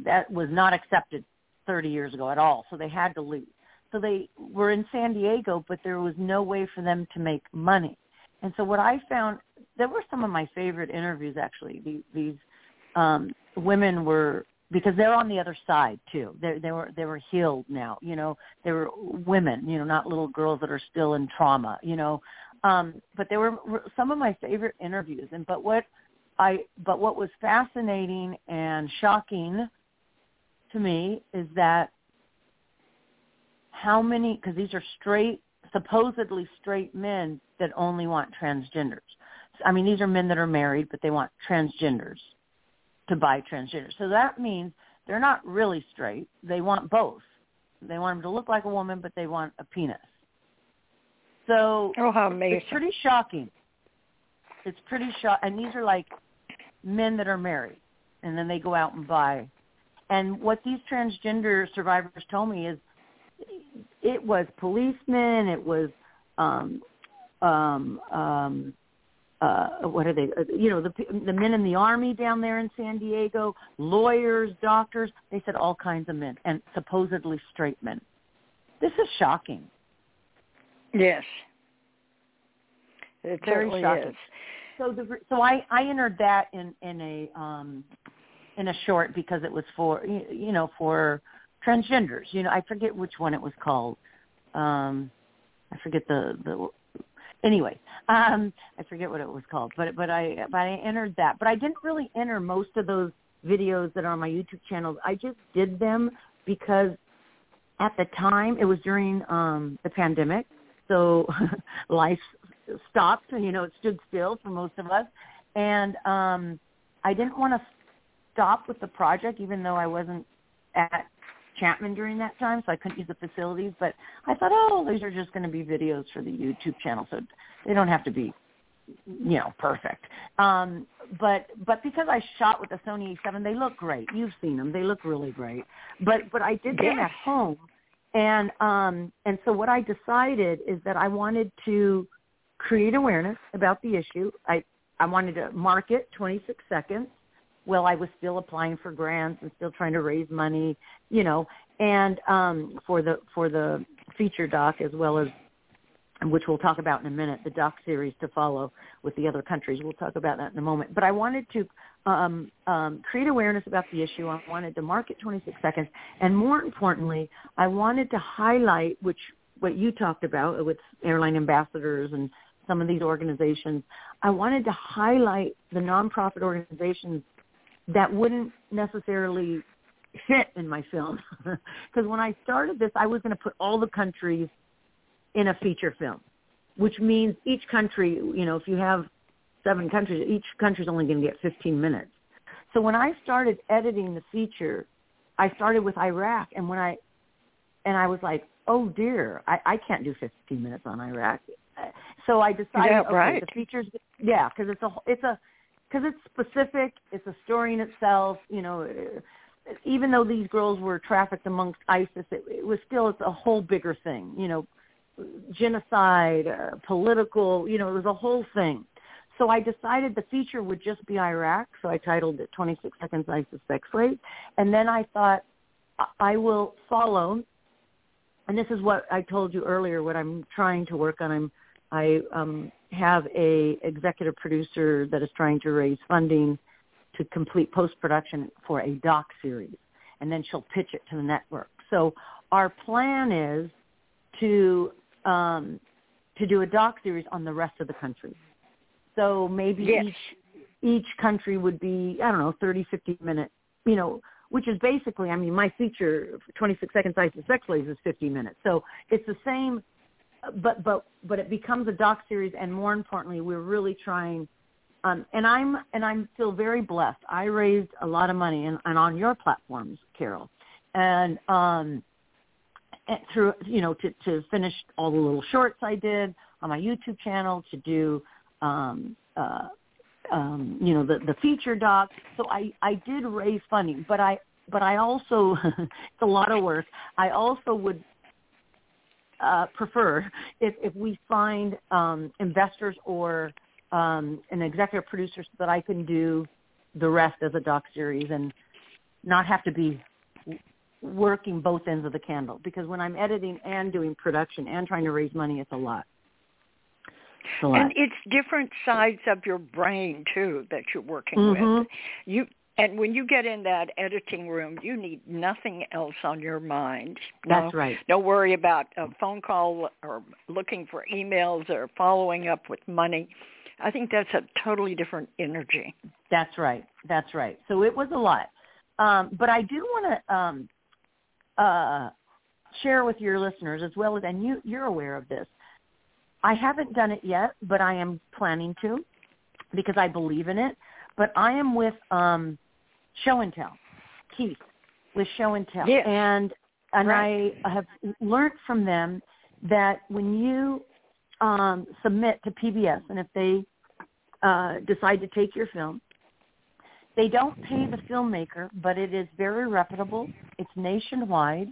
that was not accepted 30 years ago at all. So they had to leave so they were in San Diego, but there was no way for them to make money. And so what I found, there were some of my favorite interviews actually. These, these um, women were because they're on the other side too. They they were they were healed now. You know, they were women. You know, not little girls that are still in trauma. You know, um, but they were some of my favorite interviews. And but what I but what was fascinating and shocking to me is that how many, because these are straight, supposedly straight men that only want transgenders. I mean, these are men that are married, but they want transgenders to buy transgenders. So that means they're not really straight. They want both. They want them to look like a woman, but they want a penis. So oh, how amazing. it's pretty shocking. It's pretty shocking. And these are like men that are married, and then they go out and buy. And what these transgender survivors told me is it was policemen, it was um um um uh what are they uh, you know the the men in the army down there in San Diego, lawyers, doctors, they said all kinds of men and supposedly straight men. This is shocking. Yes. It Very shocking. is. So the so I I entered that in in a um in a short because it was for you know for transgenders. You know, I forget which one it was called. Um, I forget the the. Anyway, um, I forget what it was called, but but I but I entered that, but I didn't really enter most of those videos that are on my YouTube channel. I just did them because at the time it was during um the pandemic, so life stopped. And you know, it stood still for most of us, and um I didn't want to stop with the project, even though I wasn't at Chapman during that time, so I couldn't use the facilities. But I thought, oh, these are just going to be videos for the YouTube channel, so they don't have to be, you know, perfect. Um, but but because I shot with the Sony A7, they look great. You've seen them; they look really great. But but I did them Yes. at home, and um, and so what I decided is that I wanted to create awareness about the issue. I I wanted to market 26 seconds well I was still applying for grants and still trying to raise money, you know, and um for the for the feature doc as well as which we'll talk about in a minute, the doc series to follow with the other countries. We'll talk about that in a moment. But I wanted to um, um, create awareness about the issue. I wanted to market 26 seconds, and more importantly, I wanted to highlight which what you talked about with airline ambassadors and some of these organizations. I wanted to highlight the nonprofit organizations that wouldn't necessarily fit in my film. Because when I started this, I was going to put all the countries in a feature film, which means each country, you know, if you have seven countries, each country's only going to get 15 minutes. So when I started editing the feature, I started with Iraq, and when I and I was like, oh dear, I, I can't do 15 minutes on Iraq. Uh, so I decided, yeah, okay, right. the features, yeah, because it's a it's a because it's specific, it's a story in itself. You know, even though these girls were trafficked amongst ISIS, it, it was still it's a whole bigger thing. You know, genocide, uh, political. You know, it was a whole thing. So I decided the feature would just be Iraq. So I titled it 26 Seconds ISIS Sex Slave. And then I thought I will follow, and this is what I told you earlier, what I'm trying to work on. I'm, I um, have a executive producer that is trying to raise funding to complete post-production for a doc series. And then she'll pitch it to the network. So our plan is to um, to do a doc series on the rest of the country. So maybe yes. each each country would be I don't know 30 50 minute you know which is basically I mean my feature 26 seconds ISIS sex slaves is 50 minutes so it's the same but but but it becomes a doc series and more importantly we're really trying um, and I'm and I'm feel very blessed I raised a lot of money and, and on your platforms Carole and um and through you know to to finish all the little shorts I did on my YouTube channel to do um, uh, um, you know, the, the feature doc. So I, I did raise funding, but I, but I also, it's a lot of work. I also would uh, prefer if, if we find um, investors or um, an executive producer so that I can do the rest as a doc series and not have to be working both ends of the candle because when I'm editing and doing production and trying to raise money, it's a lot. And it's different sides of your brain too that you're working mm-hmm. with. You and when you get in that editing room, you need nothing else on your mind. No, That's right. No worry about a phone call or looking for emails or following up with money. I think that's a totally different energy. That's right. That's right. So it was a lot. Um, but I do want to um, uh, share with your listeners as well as, and you, you're aware of this, I haven't done it yet, but I am planning to because I believe in it. But I am with um, Show and Tell, Keith, with Show and Tell, yes. and and right. I have learned from them that when you um, submit to PBS, and if they uh, decide to take your film, they don't pay the filmmaker, but it is very reputable. It's nationwide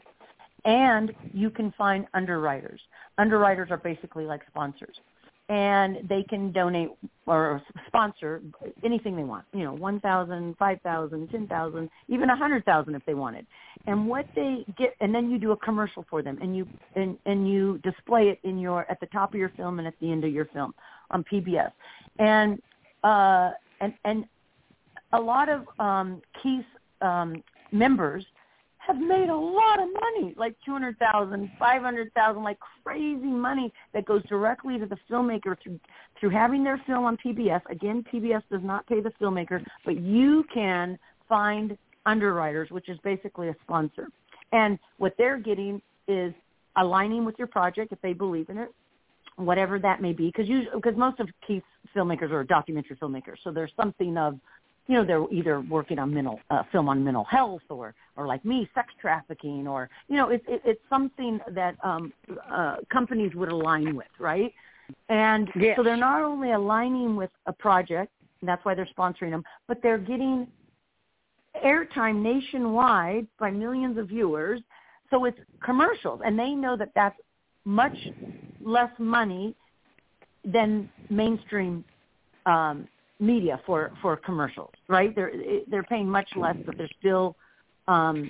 and you can find underwriters. Underwriters are basically like sponsors. And they can donate or sponsor anything they want, you know, one thousand, five thousand, ten thousand, even a 100,000 if they wanted. And what they get, and then you do a commercial for them and you, and, and you display it in your, at the top of your film and at the end of your film on PBS. And, uh, and, and a lot of um, Keith's um, members have made a lot of money, like two hundred thousand, five hundred thousand, like crazy money that goes directly to the filmmaker through through having their film on PBS. Again, PBS does not pay the filmmaker, but you can find underwriters, which is basically a sponsor. And what they're getting is aligning with your project if they believe in it, whatever that may be, because because most of Keith's filmmakers are documentary filmmakers, so there's something of you know they're either working on mental uh, film on mental health or or like me sex trafficking or you know it's it, it's something that um uh companies would align with right and yes. so they're not only aligning with a project and that's why they're sponsoring them but they're getting airtime nationwide by millions of viewers so it's commercials and they know that that's much less money than mainstream um media for for commercials, right? They're they're paying much less, but they're still um,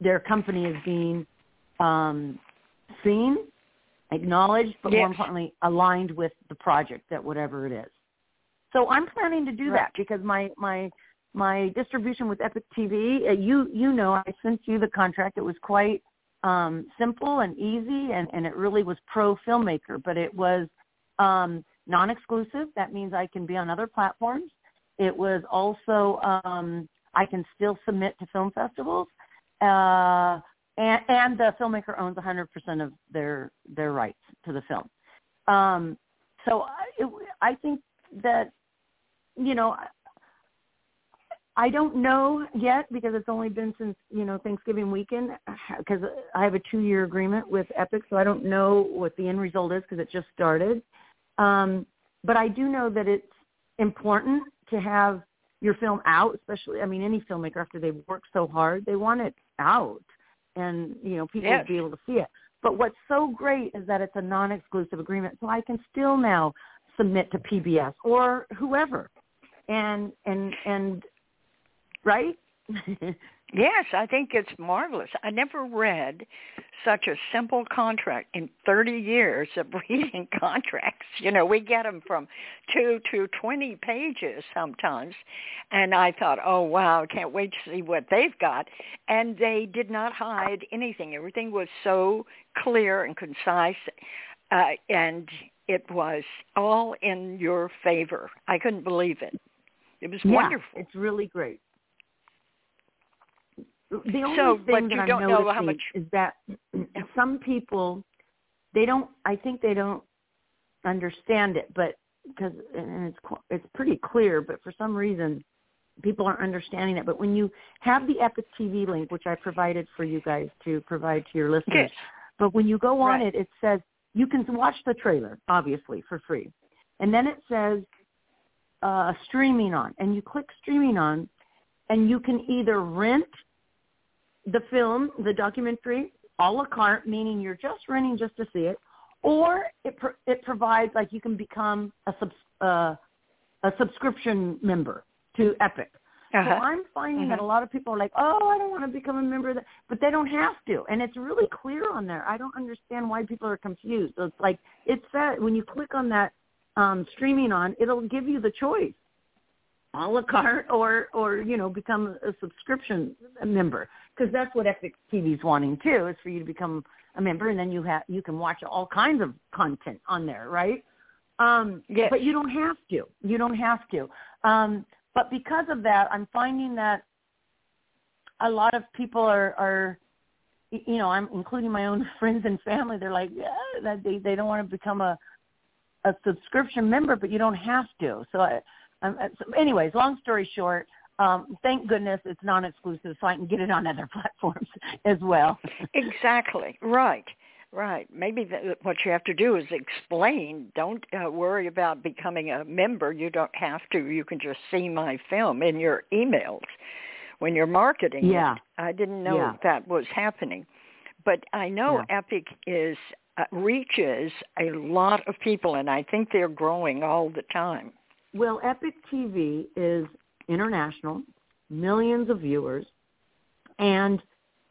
their company is being um, seen, acknowledged, but yes. more importantly, aligned with the project that whatever it is. So I'm planning to do right. that because my my my distribution with Epoch TV, uh, you you know, I sent you the contract. It was quite um, simple and easy, and and it really was pro filmmaker, but it was um, non-exclusive. That means I can be on other platforms. It was also um, I can still submit to film festivals, uh, and, and the filmmaker owns 100% of their their rights. to the film. Um, so I, it, I think that you know I don't know yet because it's only been since you know Thanksgiving weekend because I have a two-year agreement with Epoch, so I don't know what the end result is because it just started. Um, but I do know that it's important to have your film out, especially I mean any filmmaker after they've worked so hard, they want it out and you know people yes. to be able to see it. But what's so great is that it's a non-exclusive agreement, so I can still now submit to PBS or whoever, and and and right? yes, I think it's marvelous. I never read such a simple contract in 30 years of reading contracts. You know, we get them from 2 to 20 pages sometimes. And I thought, oh, wow, I can't wait to see what they've got. And they did not hide anything. Everything was so clear and concise. Uh, and it was all in your favor. I couldn't believe it. It was yeah, wonderful. It's really great. The only so, thing that I'm don't noticing know how much is that some people they don't. I think they don't understand it, but because and it's it's pretty clear, but for some reason people aren't understanding it. But when you have the Epoch TV link, which I provided for you guys to provide to your listeners, yes. but when you go on right. it, it says you can watch the trailer obviously for free, and then it says uh, streaming on, and you click streaming on, and you can either rent the film, the documentary, a la carte, meaning you're just renting just to see it, or it pro- it provides like you can become a sub uh, a subscription member to Epoch. Uh-huh. So I'm finding mm-hmm. that a lot of people are like, oh, I don't want to become a member of that, but they don't have to, and it's really clear on there. I don't understand why people are confused. So it's like it said when you click on that um, streaming on, it'll give you the choice a la carte or or you know become a subscription member because that's what Epoch TV's wanting too is for you to become a member and then you have you can watch all kinds of content on there right? Um yes. but you don't have to. You don't have to. Um but because of that i'm finding that a lot of people are are you know i'm including my own friends and family. They're like yeah that they they don't want to become a a subscription member but you don't have to. So i um, so anyways, long story short, um, thank goodness it's non-exclusive, so I can get it on other platforms as well. exactly right, right. Maybe the, what you have to do is explain. Don't uh, worry about becoming a member. You don't have to. You can just see my film in your emails when you're marketing yeah. it. I didn't know yeah. that was happening, but I know yeah. Epoch is uh, reaches a lot of people, and I think they're growing all the time. Well, Epoch TV is international, millions of viewers, and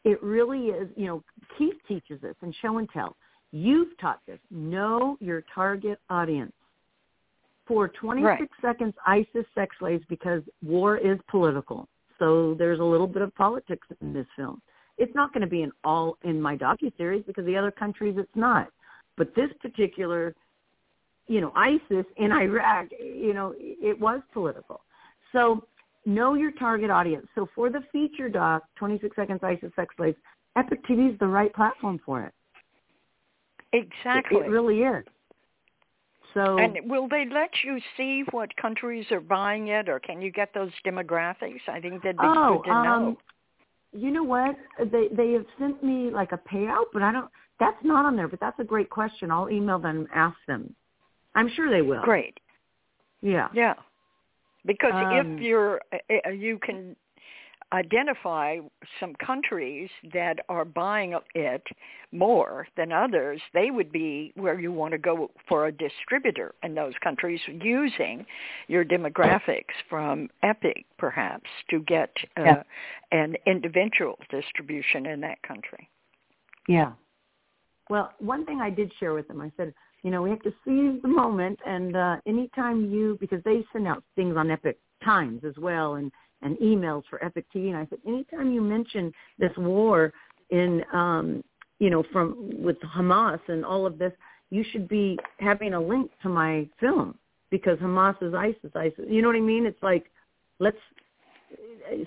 it really is, you know, Keith teaches this in Show and Tell. You've taught this. Know your target audience. For 26 right. seconds, ISIS sex slaves because war is political. So there's a little bit of politics in this film. It's not going to be in all in my docu-series because the other countries it's not. But this particular you know, ISIS in Iraq, you know, it was political. So know your target audience. So for the feature doc, 26 Seconds ISIS Sex Slaves, Epoch TV is the right platform for it. Exactly. It, it really is. So And will they let you see what countries are buying it, or can you get those demographics? I think that'd be oh, good to know. Um, you know what? They they have sent me like a payout, but I don't. That's not on there. But that's a great question. I'll email them and ask them. I'm sure they will. Great. Yeah. Yeah. Because Um, if you're, uh, you can identify some countries that are buying it more than others, they would be where you want to go for a distributor in those countries using your demographics from Epoch perhaps to get uh, Yeah. an individual distribution in that country. Yeah. Well, one thing I did share with them, I said, you know, we have to seize the moment and uh anytime you because they send out things on Epoch Times as well and and emails for Epoch TV and I said anytime you mention this war in um you know from with Hamas and all of this you should be having a link to my film because Hamas is ISIS ISIS. You know what I mean? It's like let's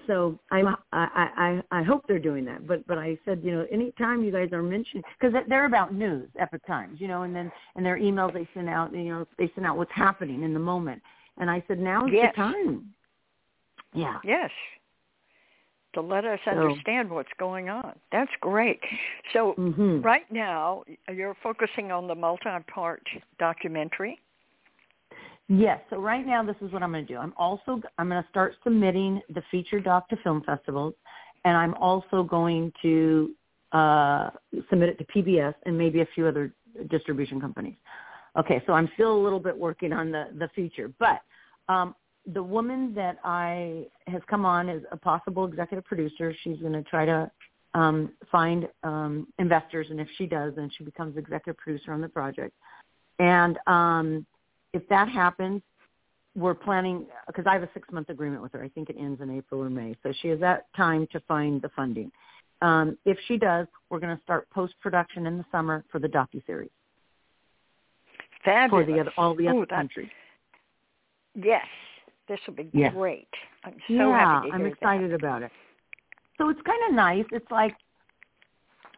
so I'm I, I I hope they're doing that. But but I said you know anytime you guys are mentioning because they're about news Epoch Times you know and then and their emails they send out you know they send out what's happening in the moment and I said now's yes. the time. Yeah. Yes. To let us understand what's going on. That's great. So mm-hmm. right now you're focusing on the multi-part documentary. Yes. So right now, this is what I'm going to do. I'm also I'm going to start submitting the feature doc to film festivals, and I'm also going to uh, submit it to PBS and maybe a few other distribution companies. Okay. So I'm still a little bit working on the the feature, but um, the woman that I has come on is a possible executive producer. She's going to try to um, find um, investors, and if she does, then she becomes executive producer on the project. And um, if that happens, we're planning because I have a six month agreement with her. I think it ends in April or May, so she has that time to find the funding. Um, if she does, we're going to start post production in the summer for the docu series. Fabulous. For the other, all the other Ooh, countries. Yes, this will be yes. great. I'm so yeah, happy to I'm excited that. about it. So it's kind of nice. It's like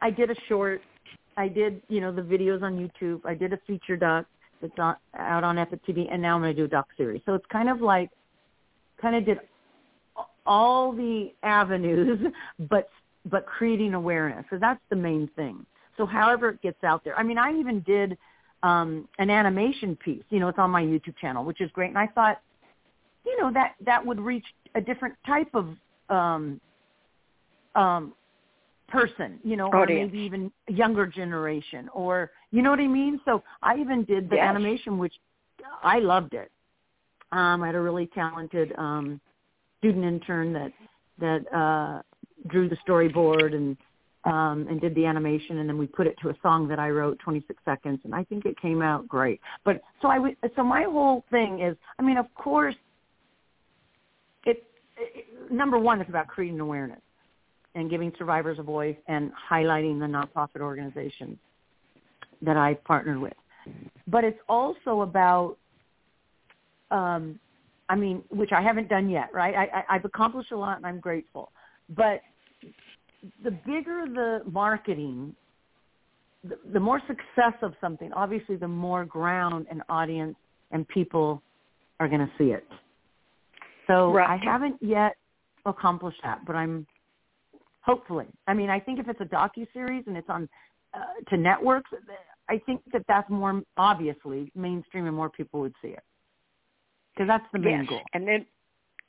I did a short. I did, you know, the videos on YouTube. I did a feature doc it's on, out on Epoch TV, and now I'm going to do a doc series. So it's kind of like, kind of did all the avenues, but but creating awareness. So that's the main thing. So however it gets out there. I mean, I even did um, an animation piece. You know, it's on my YouTube channel, which is great. And I thought, you know, that that would reach a different type of um, um, person, you know, Audience. or maybe even a younger generation, or you know what I mean. So I even did the Yes. animation, which I loved it. Um, I had a really talented um, student intern that that uh, drew the storyboard and um, and did the animation, and then we put it to a song that I wrote, 26 seconds, and I think it came out great. But so I w- so my whole thing is, I mean, of course, it, it number one is about creating awareness and giving survivors a voice and highlighting the nonprofit organizations that I partnered with. But it's also about, um, I mean, which I haven't done yet, right? I, I, I've accomplished a lot and I'm grateful. But the bigger the marketing, the, the more success of something, obviously the more ground and audience and people are going to see it. So Right. I haven't yet accomplished that, but I'm hopefully. I mean, I think if it's a docu series and it's on uh, to networks, I think that that's more obviously mainstream and more people would see it because that's the main yes. goal. And then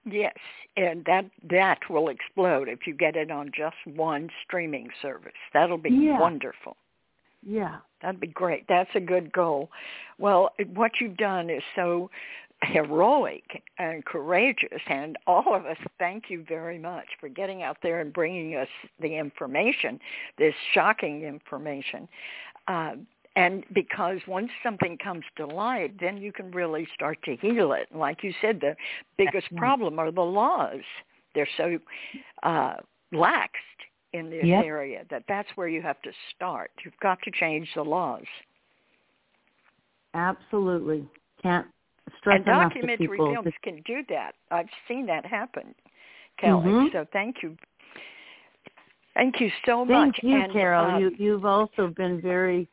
yes, and that that will explode if you get it on just one streaming service. That'll be Yeah. wonderful. Yeah. That'd be great. That's a good goal. Well, what you've done is so heroic and courageous, and all of us thank you very much for getting out there and bringing us the information, this shocking information. Uh, and because once something comes to light, then you can really start to heal it. Like you said, the biggest problem are the laws. They're so uh, laxed in this Yep. area that that's where you have to start. You've got to change the laws. Absolutely. Can't and to documentary films can do that. I've seen that happen, Kelly. Mhm. So thank you. Thank you so Thank much. you, and, Carole. uh, you you've also been very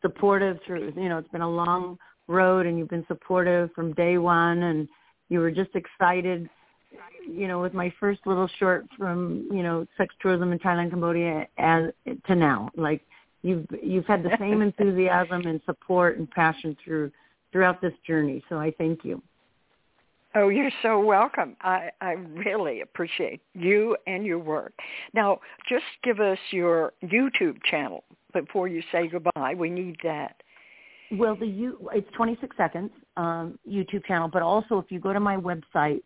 supportive through you know, it's been a long road and you've been supportive from day one and you were just excited you know, with my first little short from, you know, sex tourism in Thailand, Cambodia as to now. Like you've you've had the same enthusiasm and support and passion through throughout this journey. So I thank you. Oh, you're so welcome. I, I really appreciate you and your work. Now, just give us your YouTube channel before you say goodbye. We need that. Well, the you it's 26 seconds um, YouTube channel, but also if you go to my website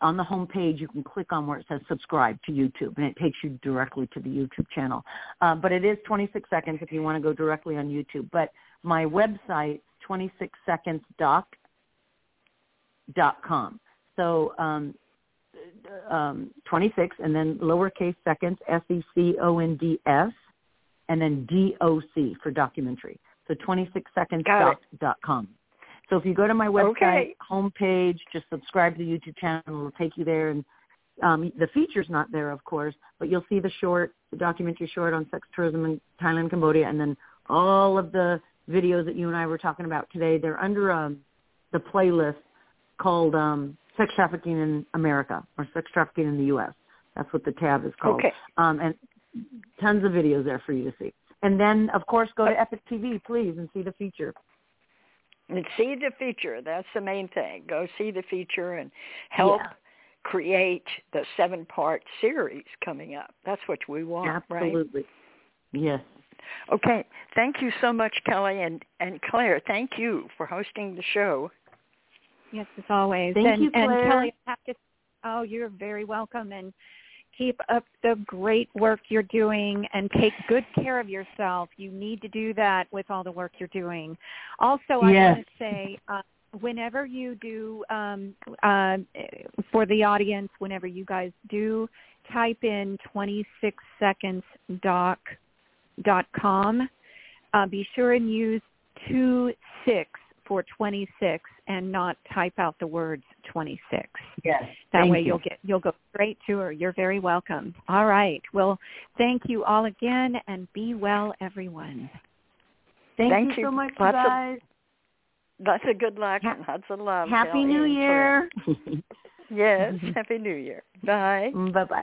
on the home page, you can click on where it says subscribe to YouTube, and it takes you directly to the YouTube channel. Uh, but it is 26 seconds if you want to go directly on YouTube. But my website, 26secondsdoc dot com. So um, um, 26 and then lowercase seconds, S-E-C-O-N-D-S, and then D-O-C for documentary. So 26secondsdoc dot com. So if you go to my website Okay. homepage, just subscribe to the YouTube channel. It'll take you there, and Um, the feature's not there, of course, but you'll see the short, the documentary short on sex tourism in Thailand, Cambodia, and then all of the videos that you and I were talking about today. They're under um, the playlist called um, Sex Trafficking in America or Sex Trafficking in the U.S. That's what the tab is called. Okay. Um, and tons of videos there for you to see. And then, of course, go to Epoch TV, please, and see the feature. And see the feature. That's the main thing. Go see the feature and help Yeah. create the seven-part series coming up. That's what we want, right? Absolutely. Yes. Okay. Thank you so much, Kelly. And, and Claire, thank you for hosting the show. Yes, as always. Thank and, you, and Claire. Kelly, I have to, oh, you're very welcome. And keep up the great work you're doing and take good care of yourself. You need to do that with all the work you're doing. Also, I Yes. want to say, uh, whenever you do, um, uh, for the audience, whenever you guys do type in 26 seconds doc dot com, uh, be sure and use two six for 26 and not type out the words 26. Yes. That way you. you'll get you'll go straight to her. You're very welcome. All right. Well, thank you all again and be well everyone. Thank, Thank you you. so much, Lots of guys. Lots of good luck Ha- and lots of love. Happy New. Year. Yes. Happy New Year. Bye. Bye-bye.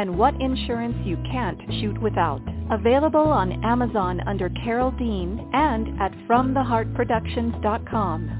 and what insurance you can't shoot without. Available on Amazon under Carole Dean and at FromTheHeartProductions.com.